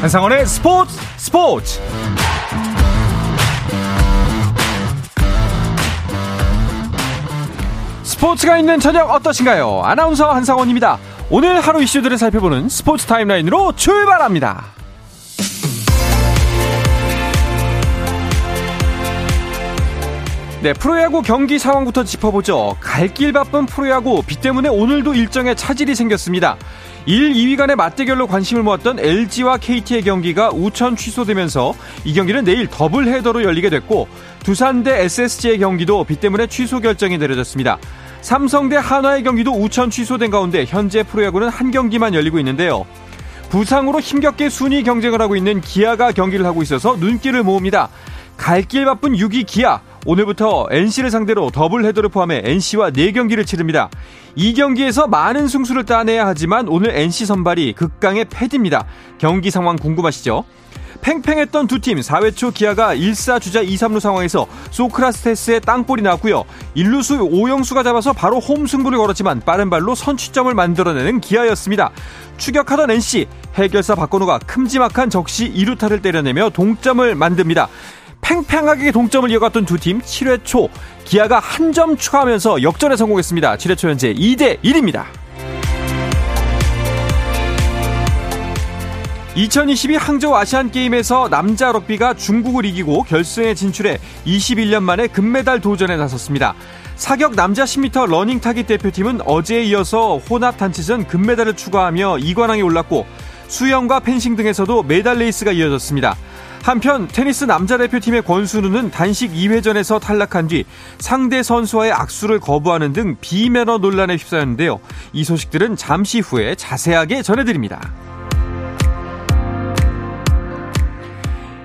한상원의 스포츠 스포츠 스포츠가 있는 저녁 어떠신가요? 아나운서 한상원입니다. 오늘 하루 이슈들을 살펴보는 스포츠 타임라인으로 출발합니다. 네, 프로야구 경기 상황부터 짚어보죠. 갈 길 바쁜 프로야구 비 때문에 오늘도 일정에 차질이 생겼습니다. 1, 2위 간의 맞대결로 관심을 모았던 LG와 KT의 경기가 우천 취소되면서 이 경기는 내일 더블 헤더로 열리게 됐고 두산 대 SSG의 경기도 비 때문에 취소 결정이 내려졌습니다. 삼성 대 한화의 경기도 우천 취소된 가운데 현재 프로야구는 한 경기만 열리고 있는데요. 부상으로 힘겹게 순위 경쟁을 하고 있는 기아가 경기를 하고 있어서 눈길을 모읍니다. 갈 길 바쁜 6위 기아 오늘부터 NC를 상대로 더블 헤더를 포함해 NC와 4경기를 치릅니다. 이 경기에서 많은 승수를 따내야 하지만 오늘 NC 선발이 극강의 패디입니다. 경기 상황 궁금하시죠? 팽팽했던 두 팀 4회 초 기아가 1사 주자 2, 3루 상황에서 소크라스테스의 땅볼이 나왔고요. 1루수 오영수가 잡아서 바로 홈 승부를 걸었지만 빠른 발로 선취점을 만들어내는 기아였습니다. 추격하던 NC 해결사 박건우가 큼지막한 적시 2루타를 때려내며 동점을 만듭니다. 팽팽하게 동점을 이어갔던 두 팀 7회 초 기아가 한 점 추가하면서 역전에 성공했습니다. 7회 초 현재 2대 1입니다. 2022 항저우 아시안 게임에서 남자 럭비가 중국을 이기고 결승에 진출해 21년 만에 금메달 도전에 나섰습니다. 사격 남자 10m 러닝 타깃 대표팀은 어제에 이어서 혼합 단체전 금메달을 추가하며 2관왕에 올랐고 수영과 펜싱 등에서도 메달 레이스가 이어졌습니다. 한편 테니스 남자 대표팀의 권순우는 단식 2회전에서 탈락한 뒤 상대 선수와의 악수를 거부하는 등 비매너 논란에 휩싸였는데요. 이 소식들은 잠시 후에 자세하게 전해드립니다.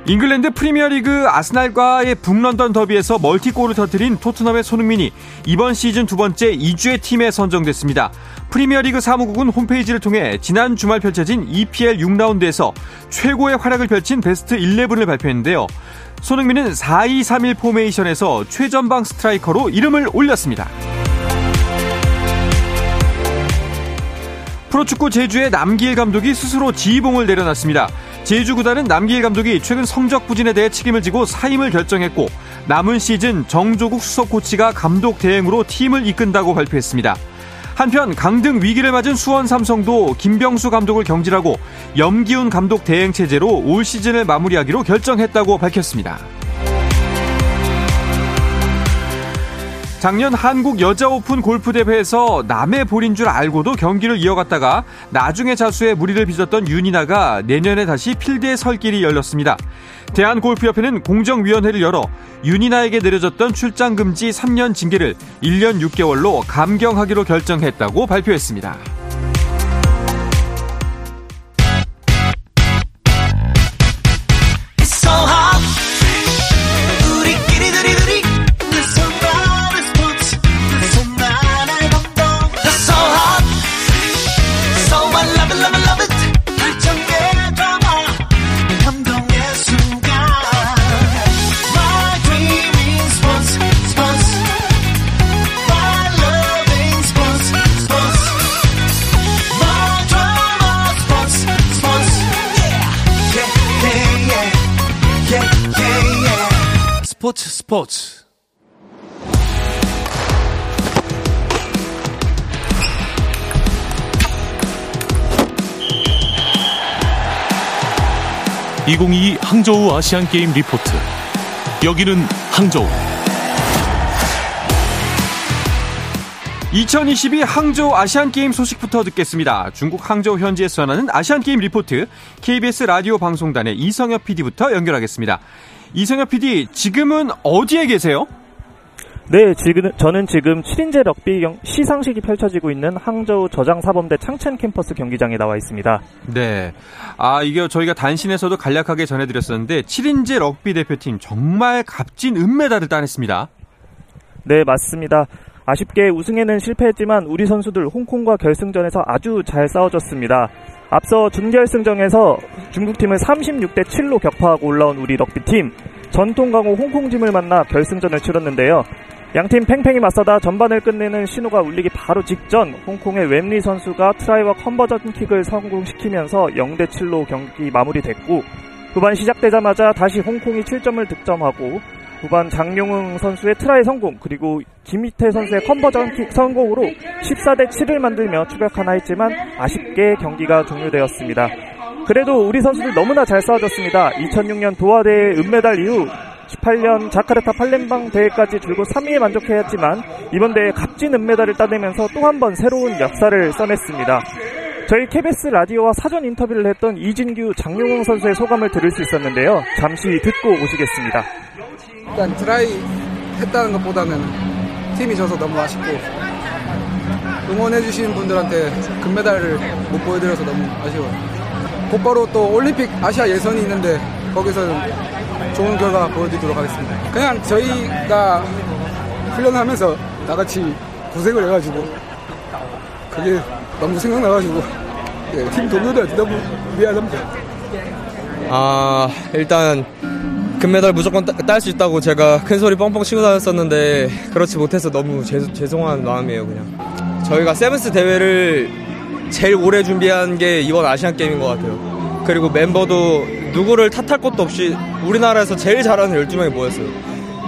잉글랜드 프리미어리그 아스날과의 북런던 더비에서 멀티골을 터뜨린 토트넘의 손흥민이 이번 시즌 두 번째 2주의 팀에 선정됐습니다. 프리미어리그 사무국은 홈페이지를 통해 지난 주말 펼쳐진 EPL 6라운드에서 최고의 활약을 펼친 베스트 11을 발표했는데요. 손흥민은 4-2-3-1 포메이션에서 최전방 스트라이커로 이름을 올렸습니다. 프로축구 제주의 남기일 감독이 스스로 지휘봉을 내려놨습니다. 제주 구단은 남기일 감독이 최근 성적 부진에 대해 책임을 지고 사임을 결정했고 남은 시즌 정조국 수석 코치가 감독 대행으로 팀을 이끈다고 발표했습니다. 한편 강등 위기를 맞은 수원 삼성도 김병수 감독을 경질하고 염기훈 감독 대행 체제로 올 시즌을 마무리하기로 결정했다고 밝혔습니다. 작년 한국 여자 오픈 골프 대회에서 남의 볼인 줄 알고도 경기를 이어갔다가 나중에 자수에 무리를 빚었던 윤이나가 내년에 다시 필드에 설 길이 열렸습니다. 대한 골프협회는 공정위원회를 열어 윤이나에게 내려졌던 출장 금지 3년 징계를 1년 6개월로 감경하기로 결정했다고 발표했습니다. 스포츠 스포츠 (2022) 항저우 아시안게임 리포트 여기는 항저우 2022 항저우 아시안게임 소식부터 듣겠습니다. 중국 항저우 현지에서 전하는 아시안게임 리포트 KBS 라디오 방송단의 이성엽 PD부터 연결하겠습니다. 이성엽 PD, 지금은 어디에 계세요? 네, 지금 저는 지금 7인제 럭비 경, 시상식이 펼쳐지고 있는 항저우 저장사범대 창천 캠퍼스 경기장에 나와 있습니다. 네. 아, 이게 저희가 단신에서도 간략하게 전해 드렸었는데 7인제 럭비 대표팀 정말 값진 은메달을 따냈습니다. 네, 맞습니다. 아쉽게 우승에는 실패했지만 우리 선수들 홍콩과 결승전에서 아주 잘 싸워줬습니다. 앞서 준결승전에서 중국팀을 36대 7로 격파하고 올라온 우리 럭비팀 전통 강호 홍콩팀을 만나 결승전을 치렀는데요. 양팀 팽팽히 맞서다 전반을 끝내는 신호가 울리기 바로 직전 홍콩의 웸리 선수가 트라이와 컨버전 킥을 성공시키면서 0대 7로 경기 마무리됐고 후반 시작되자마자 다시 홍콩이 7점을 득점하고 후반 장용흥 선수의 트라이 성공 그리고 김의태 선수의 컨버전 킥 성공으로 14대 7을 만들며 추격하나 했지만 아쉽게 경기가 종료되었습니다. 그래도 우리 선수들 너무나 잘 싸워줬습니다. 2006년 도하대 은메달 이후 18년 자카르타 팔렘방 대회까지 줄곧 3위에 만족해야지만 이번 대회 값진 은메달을 따내면서 또 한 번 새로운 역사를 써냈습니다. 저희 KBS 라디오와 사전 인터뷰를 했던 이진규 장용웅 선수의 소감을 들을 수 있었는데요. 잠시 듣고 오시겠습니다. 일단 드라이 했다는 것보다는 팀이 져서 너무 아쉽고 응원해주신 분들한테 금메달을 못 보여드려서 너무 아쉬워요. 곧바로 또 올림픽 아시아 예선이 있는데 거기서는 좋은 결과 보여드리도록 하겠습니다. 그냥 저희가 훈련하면서 나같이 고생을 해가지고 그게 너무 생각나가지고 예, 팀 동료들한테 너무 미안합니다. 아 일단 금메달 무조건 딸 수 있다고 제가 큰 소리 뻥뻥 치고 다녔었는데 그렇지 못해서 너무 죄, 죄송한 마음이에요 그냥. 저희가 세븐스 대회를 제일 오래 준비한 게 이번 아시안 게임인 것 같아요. 그리고 멤버도 누구를 탓할 것도 없이 우리나라에서 제일 잘하는 12명이 모였어요.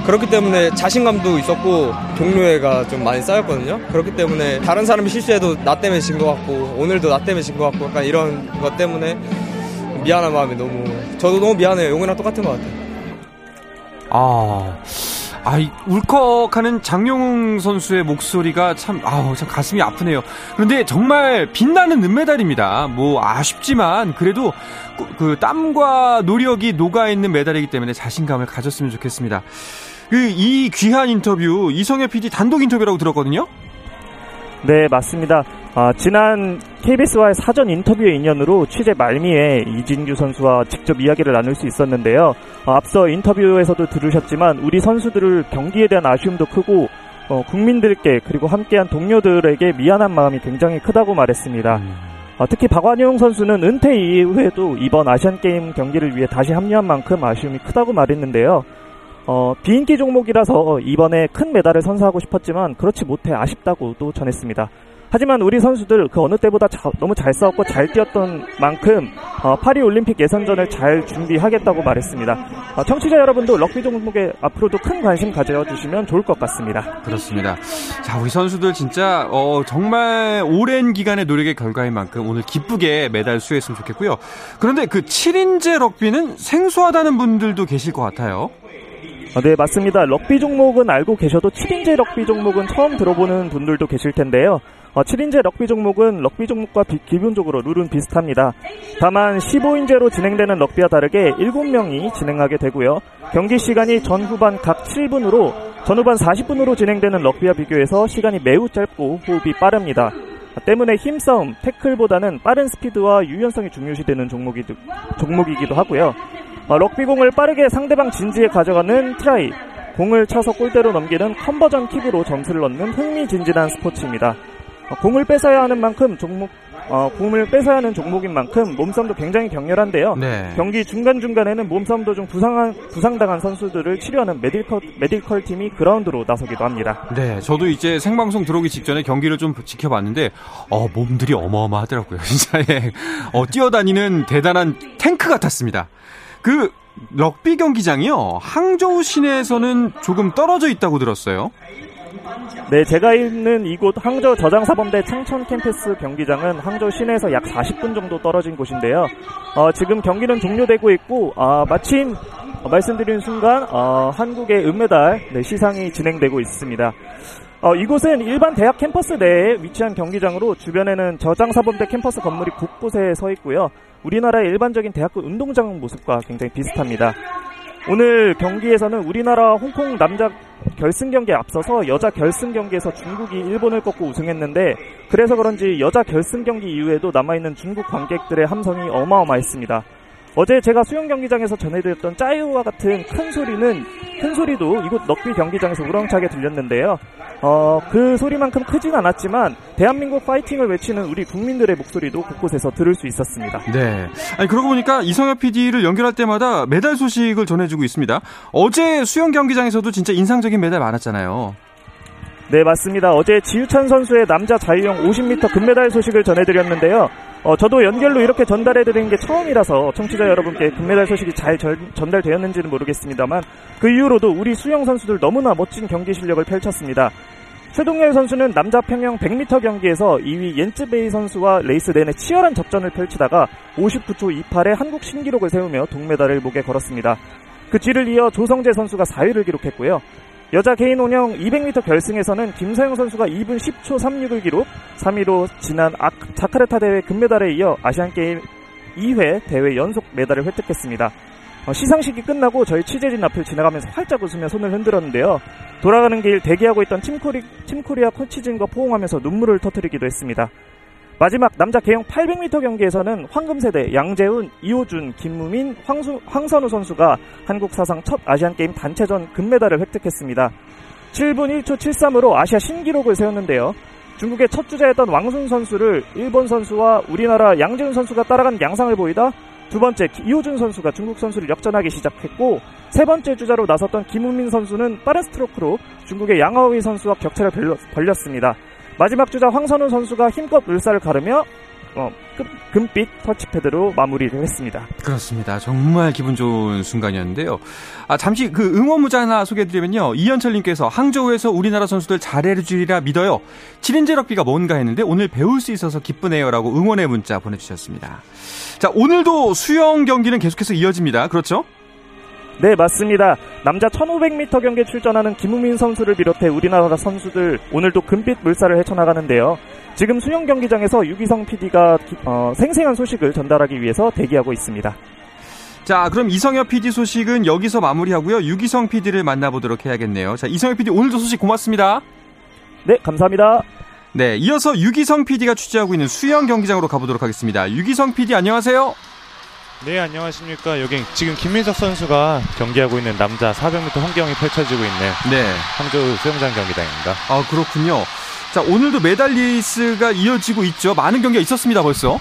그렇기 때문에 자신감도 있었고 동료애가 좀 많이 쌓였거든요. 그렇기 때문에 다른 사람이 실수해도 나 때문에 진 것 같고 오늘도 나 때문에 진 것 같고 약간 이런 것 때문에 미안한 마음이 너무 저도 너무 미안해요. 용이랑 똑같은 것 같아요 아, 아, 이 울컥하는 장용웅 선수의 목소리가 참, 아우, 참 가슴이 아프네요. 그런데 정말 빛나는 은메달입니다. 뭐, 아쉽지만, 그래도 그, 그 땀과 노력이 녹아 있는 메달이기 때문에 자신감을 가졌으면 좋겠습니다. 그, 이 귀한 인터뷰, 이성엽 PD 단독 인터뷰라고 들었거든요? 네, 맞습니다. 아, 지난 KBS와의 사전 인터뷰의 인연으로 취재 말미에 이진규 선수와 직접 이야기를 나눌 수 있었는데요. 어, 앞서 인터뷰에서도 들으셨지만 우리 선수들을 경기에 대한 아쉬움도 크고 어, 국민들께 그리고 함께한 동료들에게 미안한 마음이 굉장히 크다고 말했습니다. 어, 특히 박완용 선수는 은퇴 이후에도 이번 아시안 게임 경기를 위해 다시 합류한 만큼 아쉬움이 크다고 말했는데요. 어, 비인기 종목이라서 이번에 큰 메달을 선사하고 싶었지만 그렇지 못해 아쉽다고 또 전했습니다. 하지만 우리 선수들 그 어느 때보다 자, 너무 잘 싸웠고 잘 뛰었던 만큼 어, 파리 올림픽 예선전을 잘 준비하겠다고 말했습니다. 어, 청취자 여러분도 럭비 종목에 앞으로도 큰 관심 가져주시면 좋을 것 같습니다. 그렇습니다. 자, 우리 선수들 진짜 어, 정말 오랜 기간의 노력의 결과인 만큼 오늘 기쁘게 메달 수했으면 좋겠고요. 그런데 그 7인제 럭비는 생소하다는 분들도 계실 것 같아요. 어, 네, 맞습니다. 럭비 종목은 알고 계셔도 7인제 럭비 종목은 처음 들어보는 분들도 계실 텐데요. 어, 7인제 럭비 종목은 럭비 종목과 비, 기본적으로 룰은 비슷합니다. 다만 15인제로 진행되는 럭비와 다르게 7명이 진행하게 되고요. 경기 시간이 전후반 각 7분으로 전후반 40분으로 진행되는 럭비와 비교해서 시간이 매우 짧고 호흡이 빠릅니다. 때문에 힘싸움, 태클보다는 빠른 스피드와 유연성이 중요시되는 종목이, 종목이기도 하고요. 어, 럭비공을 빠르게 상대방 진지에 가져가는 트라이, 공을 쳐서 골대로 넘기는 컨버전 킥으로 점수를 넣는 흥미진진한 스포츠입니다. 어, 공을 뺏어야 하는 만큼 종목 어, 공을 뺏어야 하는 종목인 만큼 몸싸움도 굉장히 격렬한데요. 네. 경기 중간 중간에는 몸싸움도 좀 부상한, 부상당한 선수들을 치료하는 메디컬, 메디컬 팀이 그라운드로 나서기도 합니다. 네, 저도 이제 생방송 들어오기 직전에 경기를 좀 지켜봤는데, 어, 몸들이 어마어마하더라고요. 진짜, 예. 어, 뛰어다니는 대단한 탱크 같았습니다. 그, 럭비 경기장이요. 항저우 시내에서는 조금 떨어져 있다고 들었어요. 네, 제가 있는 이곳 항저우 저장사범대 창천 캠퍼스 경기장은 항저우 시내에서 약 40분 정도 떨어진 곳인데요. 어, 지금 경기는 종료되고 있고 어, 마침 말씀드린 순간 어, 한국의 은메달 네, 시상이 진행되고 있습니다. 어, 이곳은 일반 대학 캠퍼스 내에 위치한 경기장으로 주변에는 저장사범대 캠퍼스 건물이 곳곳에 서 있고요. 우리나라의 일반적인 대학교 운동장 모습과 굉장히 비슷합니다. 오늘 경기에서는 우리나라 홍콩 남자 결승 경기에 앞서서 여자 결승 경기에서 중국이 일본을 꺾고 우승했는데 그래서 그런지 여자 결승 경기 이후에도 남아있는 중국 관객들의 함성이 어마어마했습니다. 어제 제가 수영 경기장에서 전해드렸던 짜이오와 같은 큰 소리는 큰 소리도 이곳 럭비 경기장에서 우렁차게 들렸는데요. 어, 그 소리만큼 크진 않았지만 대한민국 파이팅을 외치는 우리 국민들의 목소리도 곳곳에서 들을 수 있었습니다. 네. 아니 그러고 보니까 이성엽 PD를 연결할 때마다 메달 소식을 전해주고 있습니다. 어제 수영 경기장에서도 진짜 인상적인 메달 많았잖아요. 네, 맞습니다. 어제 지유찬 선수의 남자 자유형 50m 금메달 소식을 전해드렸는데요. 어, 저도 연결로 이렇게 전달해드린 게 처음이라서 청취자 여러분께 금메달 소식이 잘 전, 전달되었는지는 모르겠습니다만 그 이후로도 우리 수영 선수들 너무나 멋진 경기 실력을 펼쳤습니다. 최동열 선수는 남자 평영 100m 경기에서 2위 옌츠베이 선수와 레이스 내내 치열한 접전을 펼치다가 59초 28의 한국 신기록을 세우며 동메달을 목에 걸었습니다. 그 뒤를 이어 조성재 선수가 4위를 기록했고요. 여자 개인 혼영 200m 결승에서는 김서영 선수가 2분 10초 36을 기록, 3위로 지난 아, 자카르타 대회 금메달에 이어 아시안게임 2회 대회 연속 메달을 획득했습니다. 어, 시상식이 끝나고 저희 취재진 앞을 지나가면서 활짝 웃으며 손을 흔들었는데요. 돌아가는 길 대기하고 있던 팀코리, 팀코리아 코치진과 포옹하면서 눈물을 터뜨리기도 했습니다. 마지막 남자 개영 800m 경기에서는 황금세대 양재훈, 이호준, 김무민, 황수, 황선우 선수가 한국 사상 첫 아시안게임 단체전 금메달을 획득했습니다. 7분 1초 73으로 아시아 신기록을 세웠는데요. 중국의 첫 주자였던 왕순 선수를 일본 선수와 우리나라 양재훈 선수가 따라간 양상을 보이다 두 번째 이호준 선수가 중국 선수를 역전하기 시작했고 세 번째 주자로 나섰던 김우민 선수는 빠른 스트로크로 중국의 양하오이 선수와 격차를 벌렸습니다. 마지막 주자 황선우 선수가 힘껏 물살을 가르며 어, 금빛 터치패드로 마무리를 했습니다. 그렇습니다. 정말 기분 좋은 순간이었는데요. 아, 잠시 그 응원 문자 하나 소개해드리면요. 이현철님께서 항저우에서 우리나라 선수들 잘해주리라 믿어요. 7인제 럭비가 뭔가 했는데 오늘 배울 수 있어서 기쁘네요 라고 응원의 문자 보내주셨습니다. 자, 오늘도 수영 경기는 계속해서 이어집니다. 그렇죠? 네, 맞습니다. 남자 1500m 경기에 출전하는 김우민 선수를 비롯해 우리나라 선수들 오늘도 금빛 물살을 헤쳐나가는데요. 지금 수영 경기장에서 유기성 PD가 어, 생생한 소식을 전달하기 위해서 대기하고 있습니다. 자, 그럼 이성엽 PD 소식은 여기서 마무리하고요. 유기성 PD를 만나보도록 해야겠네요. 자, 이성엽 PD 오늘도 소식 고맙습니다. 네, 감사합니다. 네, 이어서 유기성 PD가 취재하고 있는 수영 경기장으로 가보도록 하겠습니다. 유기성 PD 안녕하세요. 네, 안녕하십니까. 여기 지금 김민석 선수가 경기하고 있는 남자 400m 홍경이 펼쳐지고 있는 네. 항저우 수영장 경기장입니다. 아, 그렇군요. 자, 오늘도 메달 리스가 이어지고 있죠. 많은 경기가 있었습니다, 벌써.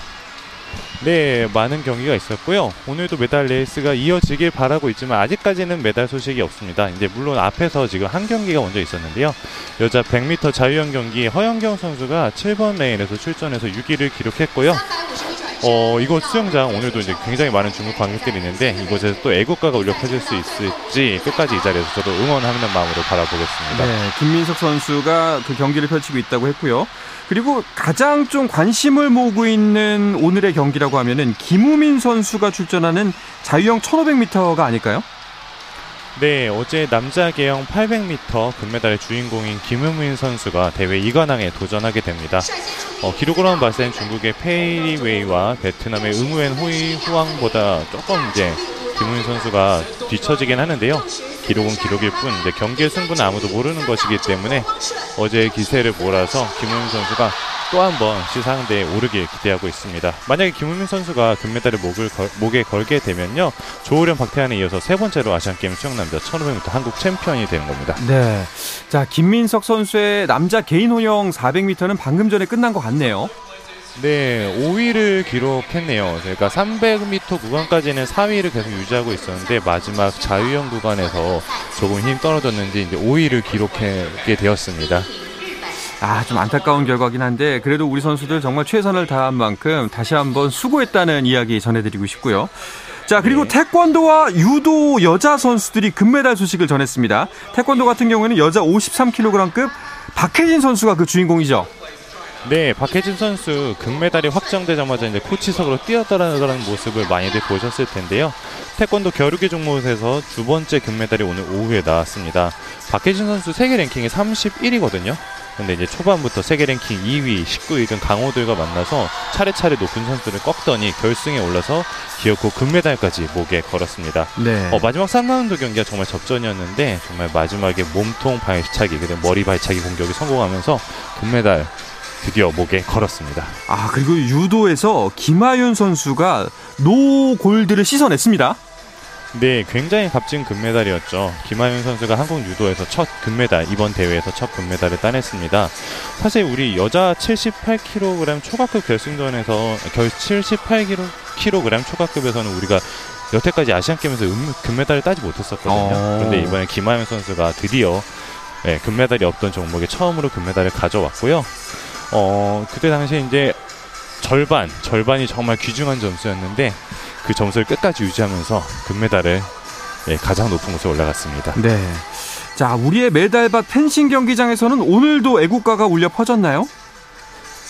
네, 많은 경기가 있었고요. 오늘도 메달 레이스가 이어지길 바라고 있지만 아직까지는 메달 소식이 없습니다. 이제 물론 앞에서 지금 한 경기가 먼저 있었는데요. 여자 100m 자유형 경기 허연경 선수가 7번 레인에서 출전해서 6위를 기록했고요. 어, 이곳 수영장 오늘도 이제 굉장히 많은 중국 관객들이 있는데 이곳에서 또 애국가가 울려 퍼질 수 있을지 끝까지 이 자리에서 저도 응원하는 마음으로 바라보겠습니다. 네, 김민석 선수가 그 경기를 펼치고 있다고 했고요. 그리고 가장 좀 관심을 모으고 있는 오늘의 경기라고 하면은 김우민 선수가 출전하는 자유형 1500m가 아닐까요? 네, 어제 남자 계영 800m 금메달의 주인공인 김우민 선수가 대회 2관왕에 도전하게 됩니다. 어, 기록으로만 봤을 땐 중국의 페이 리웨이와 베트남의 응우옌 후이 호앙보다 조금 이제 김우민 선수가 뒤처지긴 하는데요. 기록은 기록일 뿐, 이제 경기의 승부는 아무도 모르는 것이기 때문에 어제 기세를 몰아서 김우민 선수가 또 한 번 시상대에 오르길 기대하고 있습니다. 만약에 김우민 선수가 금메달을 목을 걸, 목에 걸게 되면요. 조우련 박태환에 이어서 세 번째로 아시안게임 수영 남자 1500m 한국 챔피언이 되는 겁니다. 네. 자, 김민석 선수의 남자 개인 호영 400m는 방금 전에 끝난 것 같네요. 네, 5위를 기록했네요. 그러니까 300m 구간까지는 4위를 계속 유지하고 있었는데 마지막 자유형 구간에서 조금 힘 떨어졌는지 이제 5위를 기록하게 되었습니다. 아, 좀 안타까운 결과긴 한데 그래도 우리 선수들 정말 최선을 다한 만큼 다시 한번 수고했다는 이야기 전해드리고 싶고요. 자, 그리고 네. 태권도와 유도 여자 선수들이 금메달 소식을 전했습니다. 태권도 같은 경우에는 여자 53kg급 박혜진 선수가 그 주인공이죠. 네, 박혜진 선수 금메달이 확정되자마자 이제 코치석으로 뛰어들어가는 모습을 많이들 보셨을 텐데요. 태권도 겨루기 종목에서 두 번째 금메달이 오늘 오후에 나왔습니다. 박혜진 선수 세계 랭킹이 31위거든요. 근데 이제 초반부터 세계 랭킹 2위, 19위 등 강호들과 만나서 차례차례 높은 선수를 꺾더니 결승에 올라서 기어코 금메달까지 목에 걸었습니다. 네. 어, 마지막 3라운드 경기가 정말 접전이었는데 정말 마지막에 몸통 발차기, 그리고 머리 발차기 공격이 성공하면서 금메달 드디어 목에 걸었습니다. 아 그리고 유도에서 김하윤 선수가 노 골드를 씻어냈습니다. 네, 굉장히 값진 금메달이었죠. 김하윤 선수가 한국 유도에서 첫 금메달, 이번 대회에서 첫 금메달을 따냈습니다. 사실 우리 여자 78kg 초과급 결승전에서 결 78kg 초과급에서는 우리가 여태까지 아시안 게임에서 음, 금메달을 따지 못했었거든요. 어... 그런데 이번에 김하윤 선수가 드디어 네, 금메달이 없던 종목에 처음으로 금메달을 가져왔고요. 어, 그때 당시에 이제 절반, 절반이 정말 귀중한 점수였는데 그 점수를 끝까지 유지하면서 금메달을 예, 가장 높은 곳에 올라갔습니다. 네. 자, 우리의 메달밭 펜싱 경기장에서는 오늘도 애국가가 울려 퍼졌나요?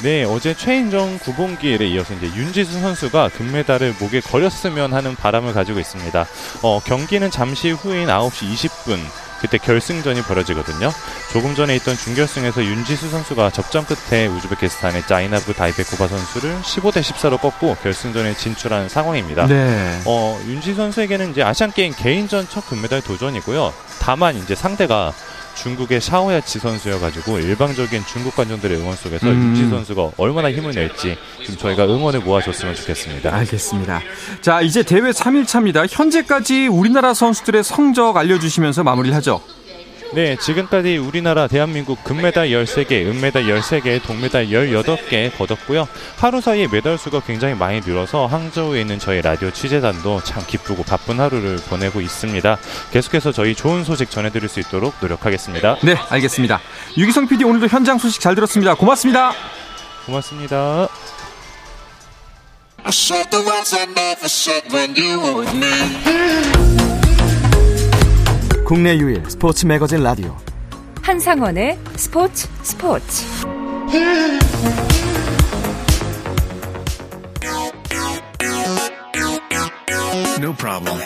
네, 어제 최인정 구봉기에 이어서 이제 윤지수 선수가 금메달을 목에 걸렸으면 하는 바람을 가지고 있습니다. 어, 경기는 잠시 후인 9시 20분 그때 결승전이 벌어지거든요. 조금 전에 있던 준결승에서 윤지수 선수가 접전 끝에 우즈베키스탄의 자이나브 다이베코바 선수를 15대 14로 꺾고 결승전에 진출한 상황입니다. 네. 어, 윤지수 선수에게는 이제 아시안 게임 개인전 첫 금메달 도전이고요. 다만 이제 상대가 중국의 샤오야치 선수여가지고 일방적인 중국 관중들의 응원 속에서 음. 윤지 선수가 얼마나 힘을 낼지 좀 저희가 응원을 모아줬으면 좋겠습니다. 알겠습니다. 자, 이제 대회 3일 차입니다. 현재까지 우리나라 선수들의 성적 알려주시면서 마무리를 하죠. 네, 지금까지 우리나라 대한민국 금메달 13개, 은메달 13개, 동메달 18개 거뒀고요. 하루 사이에 메달 수가 굉장히 많이 늘어서 항저우에 있는 저희 라디오 취재단도 참 기쁘고 바쁜 하루를 보내고 있습니다. 계속해서 저희 좋은 소식 전해드릴 수 있도록 노력하겠습니다. 네, 알겠습니다. 유기성 PD 오늘도 현장 소식 잘 들었습니다. 고맙습니다. 고맙습니다. I said the words I never said when you were with me. 국내 유일 스포츠 매거진 라디오 한상원의 스포츠 스포츠 No problem.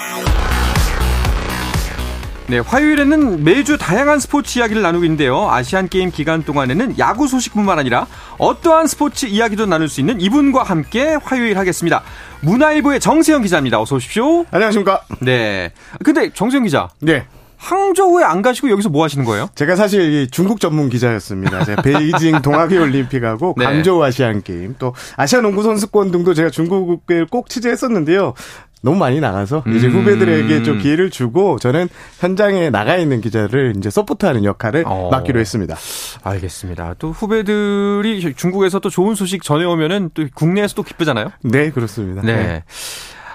네, 화요일에는 매주 다양한 스포츠 이야기를 나누고 있는데요. 아시안 게임 기간 동안에는 야구 소식뿐만 아니라 어떠한 스포츠 이야기도 나눌 수 있는 이분과 함께 화요일 하겠습니다. 문화일보의 정세영 기자입니다. 어서 오십시오. 안녕하십니까. 네. 근데 정세영 기자, 네. 항저우에 안 가시고 여기서 뭐 하시는 거예요? 제가 사실 이 중국 전문 기자였습니다. 제가 베이징 동아기 올림픽하고 네. 광저우 아시안 게임 또 아시아 농구 선수권 등도 제가 중국을 꼭 취재했었는데요. 너무 많이 나가서 이제 음. 후배들에게 좀 기회를 주고 저는 현장에 나가 있는 기자를 이제 서포트하는 역할을 어. 맡기로 했습니다. 알겠습니다. 또 후배들이 중국에서 또 좋은 소식 전해오면은 또 국내에서 도 기쁘잖아요. 네, 그렇습니다. 네.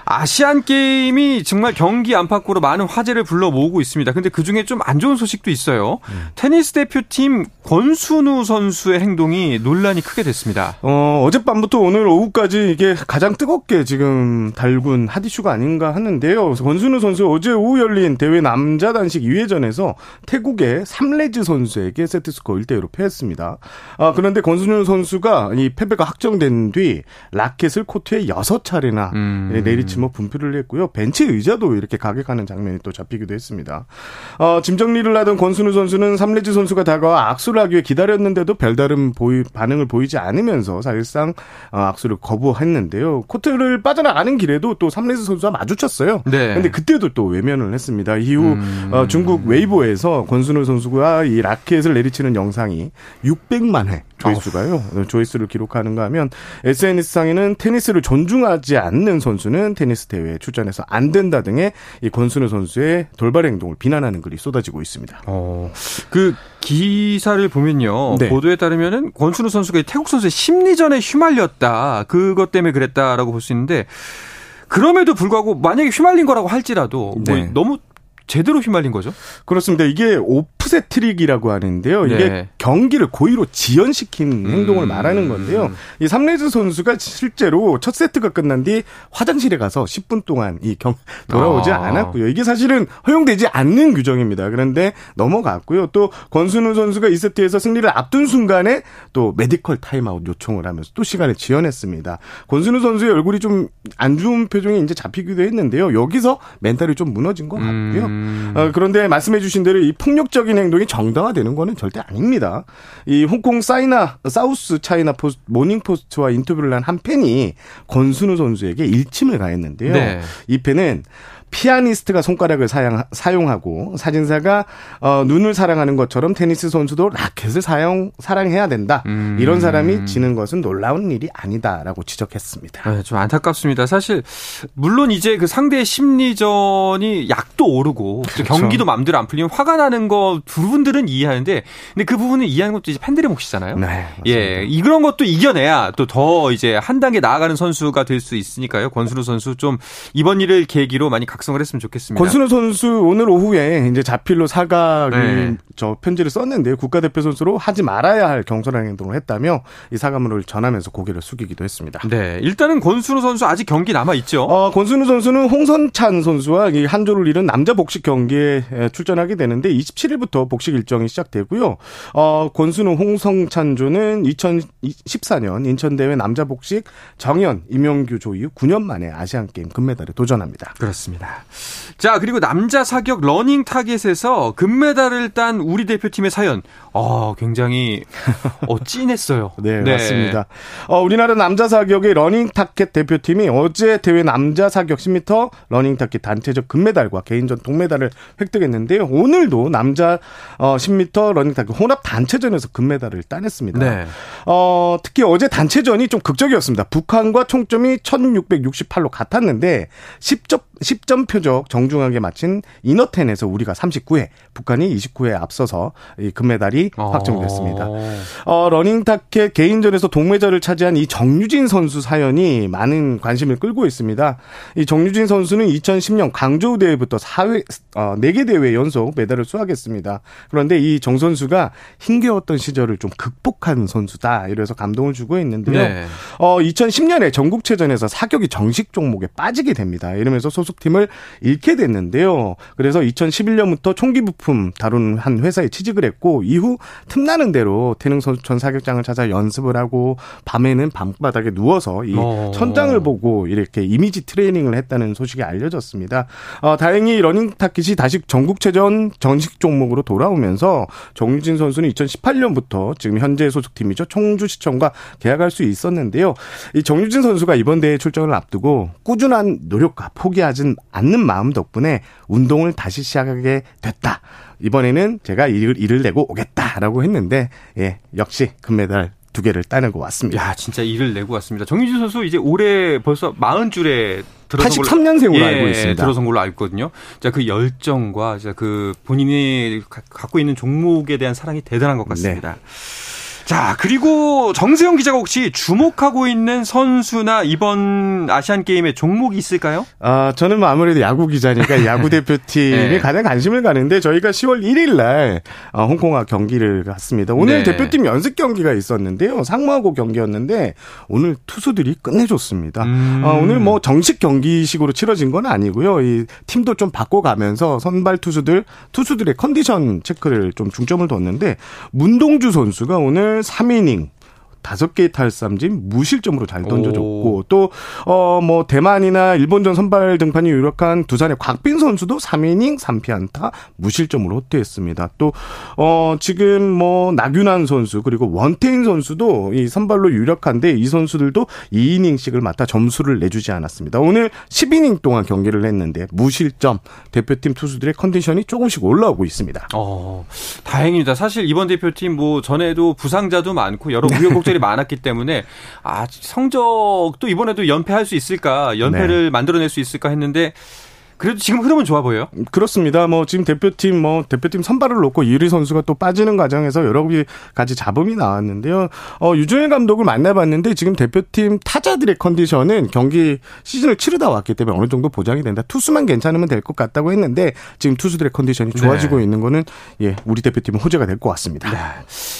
아시안 게임이 정말 경기 안팎으로 많은 화제를 불러 모으고 있습니다. 근데 그 중에 좀 안 좋은 소식도 있어요. 테니스 대표팀 권순우 선수의 행동이 논란이 크게 됐습니다. 어, 어젯밤부터 오늘 오후까지 이게 가장 뜨겁게 지금 달군 핫 이슈가 아닌가 하는데요. 권순우 선수 어제 오후 열린 대회 남자 단식 2회전에서 태국의 삼레즈 선수에게 세트스코어 1대1로 패했습니다. 아, 그런데 권순우 선수가 이 패배가 확정된 뒤 라켓을 코트에 6차례나 음. 내리치 며 분풀이를 했고요. 벤치 의자도 이렇게 가격하는 장면이 또 잡히기도 했습니다. 어, 짐 정리를 하던 권순우 선수는 삼레즈 선수가 다가와 악수를 하기 위해 기다렸는데도 별다른 보이, 반응을 보이지 않으면서 사실상 어, 악수를 거부했는데요. 코트를 빠져나가는 길에도 또 삼레즈 선수와 마주쳤어요. 네. 근데 그때도 또 외면을 했습니다. 이후 음. 어, 중국 웨이보에서 권순우 선수가 이 라켓을 내리치는 영상이 600만 회 조회수가요. 조회수를 기록하는가 하면 SNS상에는 테니스를 존중하지 않는 선수는 테니스 대회에 출전해서 안 된다 등의 이 권순우 선수의 돌발 행동을 비난하는 글이 쏟아지고 있습니다. 어, 그 기사를 보면요. 네. 보도에 따르면은 권순우 선수가 이 태국 선수의 심리전에 휘말렸다. 그것 때문에 그랬다라고 볼 수 있는데 그럼에도 불구하고 만약에 휘말린 거라고 할지라도 뭐 네. 너무 제대로 휘말린 거죠. 그렇습니다. 이게 오프셋 트릭이라고 하는데요. 이게 네. 경기를 고의로 지연시킨 음. 행동을 말하는 건데요. 이 삼레즈 선수가 실제로 첫 세트가 끝난 뒤 화장실에 가서 10분 동안 이 경 돌아오지 아. 않았고요. 이게 사실은 허용되지 않는 규정입니다. 그런데 넘어갔고요. 또 권순우 선수가 이 세트에서 승리를 앞둔 순간에 또 메디컬 타임아웃 요청을 하면서 또 시간을 지연했습니다. 권순우 선수의 얼굴이 좀 안 좋은 표정이 이제 잡히기도 했는데요. 여기서 멘탈이 좀 무너진 것 같고요. 음. 어, 그런데 말씀해주신 대로 이 폭력적인 행동이 정당화되는 거는 절대 아닙니다. 이 홍콩 사이나 사우스 차이나 포스, 모닝 포스트와 인터뷰를 한 한 팬이 권순우 선수에게 일침을 가했는데요. 네. 이 팬은 피아니스트가 손가락을 사용, 사용하고 사진사가 어, 눈을 사랑하는 것처럼 테니스 선수도 라켓을 사용 사랑해야 된다. 음. 이런 사람이 지는 것은 놀라운 일이 아니다라고 지적했습니다. 네, 좀 안타깝습니다. 사실 물론 이제 그 상대의 심리전이 약도 오르고 또 그렇죠. 경기도 마음대로 안 풀리면 화가 나는 거 부분들은 이해하는데 근데 그 부분을 이해하는 것도 이제 팬들의 몫이잖아요. 네, 맞습니다. 예, 이 그런 것도 이겨내야 또 더 이제 한 단계 나아가는 선수가 될 수 있으니까요. 권순우 선수 좀 이번 일을 계기로 많이 각 성을 했으면 좋겠습니다. 권순우 선수 오늘 오후에 이제 자필로 사과를 네. 저 편지를 썼는데 국가대표 선수로 하지 말아야 할 경솔한 행동을 했다며 이 사과문을 전하면서 고개를 숙이기도 했습니다. 네, 일단은 권순우 선수 아직 경기 남아 있죠. 어, 권순우 선수는 홍성찬 선수와 이 한조를 이룬 남자 복식 경기에 출전하게 되는데 27일부터 복식 일정이 시작되고요. 어, 권순우 홍성찬 조는 2014년 인천 대회 남자 복식 정현 임용규 조 이후 9년 만에 아시안 게임 금메달에 도전합니다. 그렇습니다. 자, 그리고 남자 사격 러닝 타겟에서 금메달을 딴 우리 대표팀의 사연. 어, 굉장히 어, 찐했어요. 네, 네, 맞습니다. 어, 우리나라 남자 사격의 러닝 타켓 대표팀이 어제 대회 남자 사격 10m 러닝 타켓 단체전 금메달과 개인전 동메달을 획득했는데요. 오늘도 남자 어, 10m 러닝 타켓 혼합 단체전에서 금메달을 따냈습니다. 네. 어, 특히 어제 단체전이 좀 극적이었습니다. 북한과 총점이 1668로 같았는데 10점 10점 표적 정중앙에 맞힌 inner ten에서 우리가 39회, 북한이 29회 앞서서 이 금메달이 어. 확정됐습니다. 어, 러닝 타켓 개인전에서 동메달을 차지한 이 정유진 선수 사연이 많은 관심을 끌고 있습니다. 이 정유진 선수는 2010년 광저우 대회부터 4회 어, 4개 대회 연속 메달을 수확했습니다. 그런데 이 정 선수가 힘겨웠던 시절을 좀 극복한 선수다. 이래서 감동을 주고 있는데요. 네. 어, 2010년에 전국체전에서 사격이 정식 종목에 빠지게 됩니다. 이러면서 소속팀을 잃게 됐는데요. 그래서 2011년부터 총기 부품 다루는 한 회사에 취직을 했고 이후 틈나는 대로 태릉 선수촌 사격장을 찾아 연습을 하고 밤에는 방바닥에 누워서 이 어. 천장을 보고 이렇게 이미지 트레이닝을 했다는 소식이 알려졌습니다. 어, 다행히 러닝 타깃이 다시 전국체전 정식 종목으로 돌아오면서 정유진 선수는 2018년부터 지금 현재 소속팀이죠 청주시청과 계약할 수 있었는데요. 이 정유진 선수가 이번 대회 출전을 앞두고 꾸준한 노력과 포기하지 않는 마음 덕분에 운동을 다시 시작하게 됐다. 이번에는 제가 일을, 일을 내고 오겠다라고 했는데 예 역시 금메달 두 개를 따내고 왔습니다. 야, 진짜 일을 내고 왔습니다. 정유진 선수 이제 올해 벌써 40줄에 들어선 83년생으로 예, 알고 있습니다. 들어선 걸로 알고 있거든요. 자, 그 열정과 그 본인이 갖고 있는 종목에 대한 사랑이 대단한 것 같습니다. 네. 자, 그리고 정세영 기자가 혹시 주목하고 있는 선수나 이번 아시안 게임의 종목이 있을까요? 아, 저는 뭐 아무래도 야구 기자니까 야구 대표팀이 네. 가장 관심을 가는데 저희가 10월 1일 날 어, 홍콩과 경기를 갔습니다. 오늘 네. 대표팀 연습 경기가 있었는데요. 상무하고 경기였는데 오늘 투수들이 끝내줬습니다. 음. 어, 오늘 뭐 정식 경기식으로 치러진 건 아니고요. 이 팀도 좀 바꿔가면서 선발 투수들 투수들의 컨디션 체크를 좀 중점을 뒀는데 문동주 선수가 오늘 3이닝 다섯 개의 탈삼진 무실점으로 잘 던져줬고 또 어 뭐 대만이나 일본전 선발 등판이 유력한 두산의 곽빈 선수도 3이닝 3피 안타 무실점으로 호투했습니다. 또 어 지금 뭐 나균환 선수 그리고 원태인 선수도 이 선발로 유력한데 이 선수들도 2이닝씩을 맡아 점수를 내주지 않았습니다. 오늘 10이닝 동안 경기를 했는데 무실점 대표팀 투수들의 컨디션이 조금씩 올라오고 있습니다. 어 다행입니다. 사실 이번 대표팀 뭐 전에도 부상자도 많고 여러 우여곡절 선수들이 많았기 때문에 아 성적도 이번에도 연패할 수 있을까 연패를 네. 만들어낼 수 있을까 했는데 그래도 지금 흐름은 좋아 보여요. 그렇습니다. 뭐 지금 대표팀 뭐 대표팀 선발을 놓고 이리 선수가 또 빠지는 과정에서 여러 가지 잡음이 나왔는데요. 어 유종일 감독을 만나봤는데 지금 대표팀 타자들의 컨디션은 경기 시즌을 치르다 왔기 때문에 어느 정도 보장이 된다. 투수만 괜찮으면 될 것 같다고 했는데 지금 투수들의 컨디션이 좋아지고 네. 있는 거는 예 우리 대표팀은 호재가 될 것 같습니다. 네.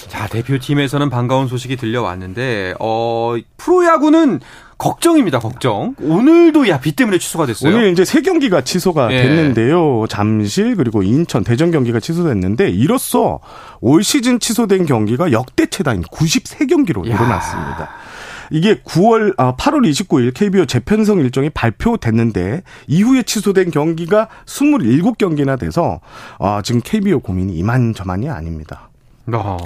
자 대표팀에서는 반가운 소식이 들려왔는데 어 프로야구는 걱정입니다, 걱정. 오늘도 야, 비 때문에 취소가 됐어요. 오늘 이제 세 경기가 취소가 예. 됐는데요. 잠실 그리고 인천 대전 경기가 취소됐는데 이로써 올 시즌 취소된 경기가 역대 최다인 93경기로 늘어났습니다. 이게 9월 아 8월 29일 KBO 재편성 일정이 발표됐는데 이후에 취소된 경기가 27경기나 돼서 아 지금 KBO 고민이 이만저만이 아닙니다. 어.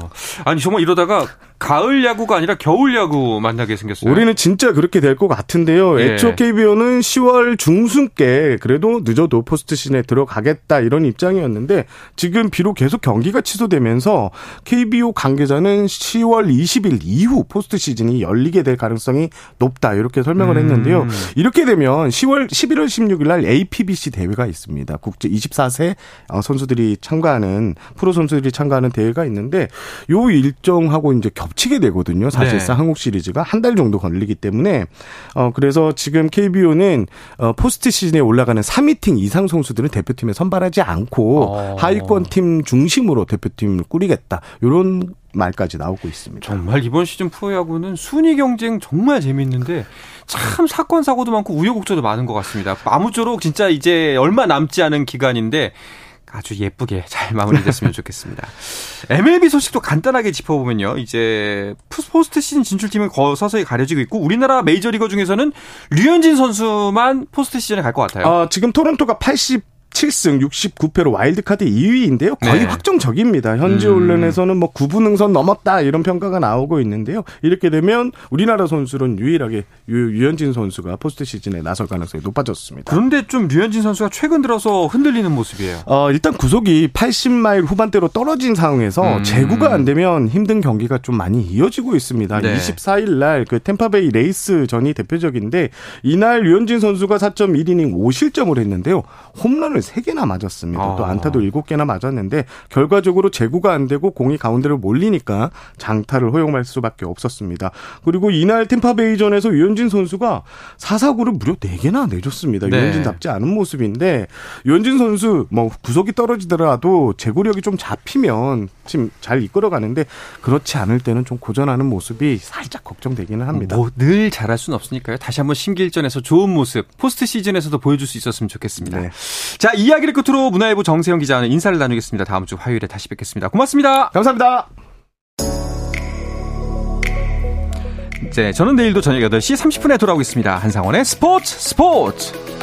아니 정말 이러다가 가을 야구가 아니라 겨울 야구 만나게 생겼어요. 우리는 진짜 그렇게 될 것 같은데요. 예. 애초 KBO는 10월 중순께 그래도 늦어도 포스트 시즌에 들어가겠다 이런 입장이었는데 지금 비록 계속 경기가 취소되면서 KBO 관계자는 10월 20일 이후 포스트 시즌이 열리게 될 가능성이 높다 이렇게 설명을 음. 했는데요. 이렇게 되면 10월 11월 16일 날 APBC 대회가 있습니다. 국제 24세 어, 선수들이 참가하는 프로 선수들이 참가하는 대회가 있는데 요 일정하고 이제 겹 겹치게 되거든요. 사실상 네. 한국 시리즈가 한 달 정도 걸리기 때문에 어 그래서 지금 KBO는 어 포스트 시즌에 올라가는 3위 팀 이상 선수들은 대표팀에 선발하지 않고 어. 하위권 팀 중심으로 대표팀을 꾸리겠다. 요런 말까지 나오고 있습니다. 정말 이번 시즌 프로야구는 순위 경쟁 정말 재밌는데 참 사건 사고도 많고 우여곡절도 많은 것 같습니다. 아무쪼록 진짜 이제 얼마 남지 않은 기간인데 아주 예쁘게 잘 마무리됐으면 좋겠습니다. MLB 소식도 간단하게 짚어보면요. 이제 포스트 시즌 진출팀은 거- 서서히 가려지고 있고 우리나라 메이저리거 중에서는 류현진 선수만 포스트 시즌에 갈 것 같아요. 어, 지금 토론토가 87승 69패로 와일드카드 2위인데요. 거의 네. 확정적입니다. 현지 음. 언론에서는 뭐 9부 능선 넘었다 이런 평가가 나오고 있는데요. 이렇게 되면 우리나라 선수는 유일하게 유, 류현진 선수가 포스트 시즌에 나설 가능성이 높아졌습니다. 그런데 좀 류현진 선수가 최근 들어서 흔들리는 모습이에요. 어, 일단 구속이 80마일 후반대로 떨어진 상황에서 음. 재구가 안 되면 힘든 경기가 좀 많이 이어지고 있습니다. 네. 24일 날 그 템파베이 레이스 전이 대표적인데 이날 류현진 선수가 4.1이닝 5실점을 했는데요. 홈런을 3개나 맞았습니다. 아. 또 안타도 7개나 맞았는데 결과적으로 재구가 안 되고 공이 가운데로 몰리니까 장타를 허용할 수밖에 없었습니다. 그리고 이날 템파베이전에서 유현진 선수가 4사구를 무려 4개나 내줬습니다. 네. 유현진답지 않은 모습인데 유현진 선수 뭐 구속이 떨어지더라도 제구력이 좀 잡히면 지금 잘 이끌어가는데 그렇지 않을 때는 좀 고전하는 모습이 살짝 걱정되기는 합니다. 뭐 늘 잘할 수는 없으니까요. 다시 한번 신기일전에서 좋은 모습 포스트 시즌에서도 보여줄 수 있었으면 좋겠습니다. 네. 자 이야기를 끝으로 문화일보 정세영 기자는 인사를 나누겠습니다. 다음 주 화요일에 다시 뵙겠습니다. 고맙습니다. 감사합니다. 이제 저는 내일도 저녁 8시 30분에 돌아오겠습니다. 한상원의 스포츠 스포츠.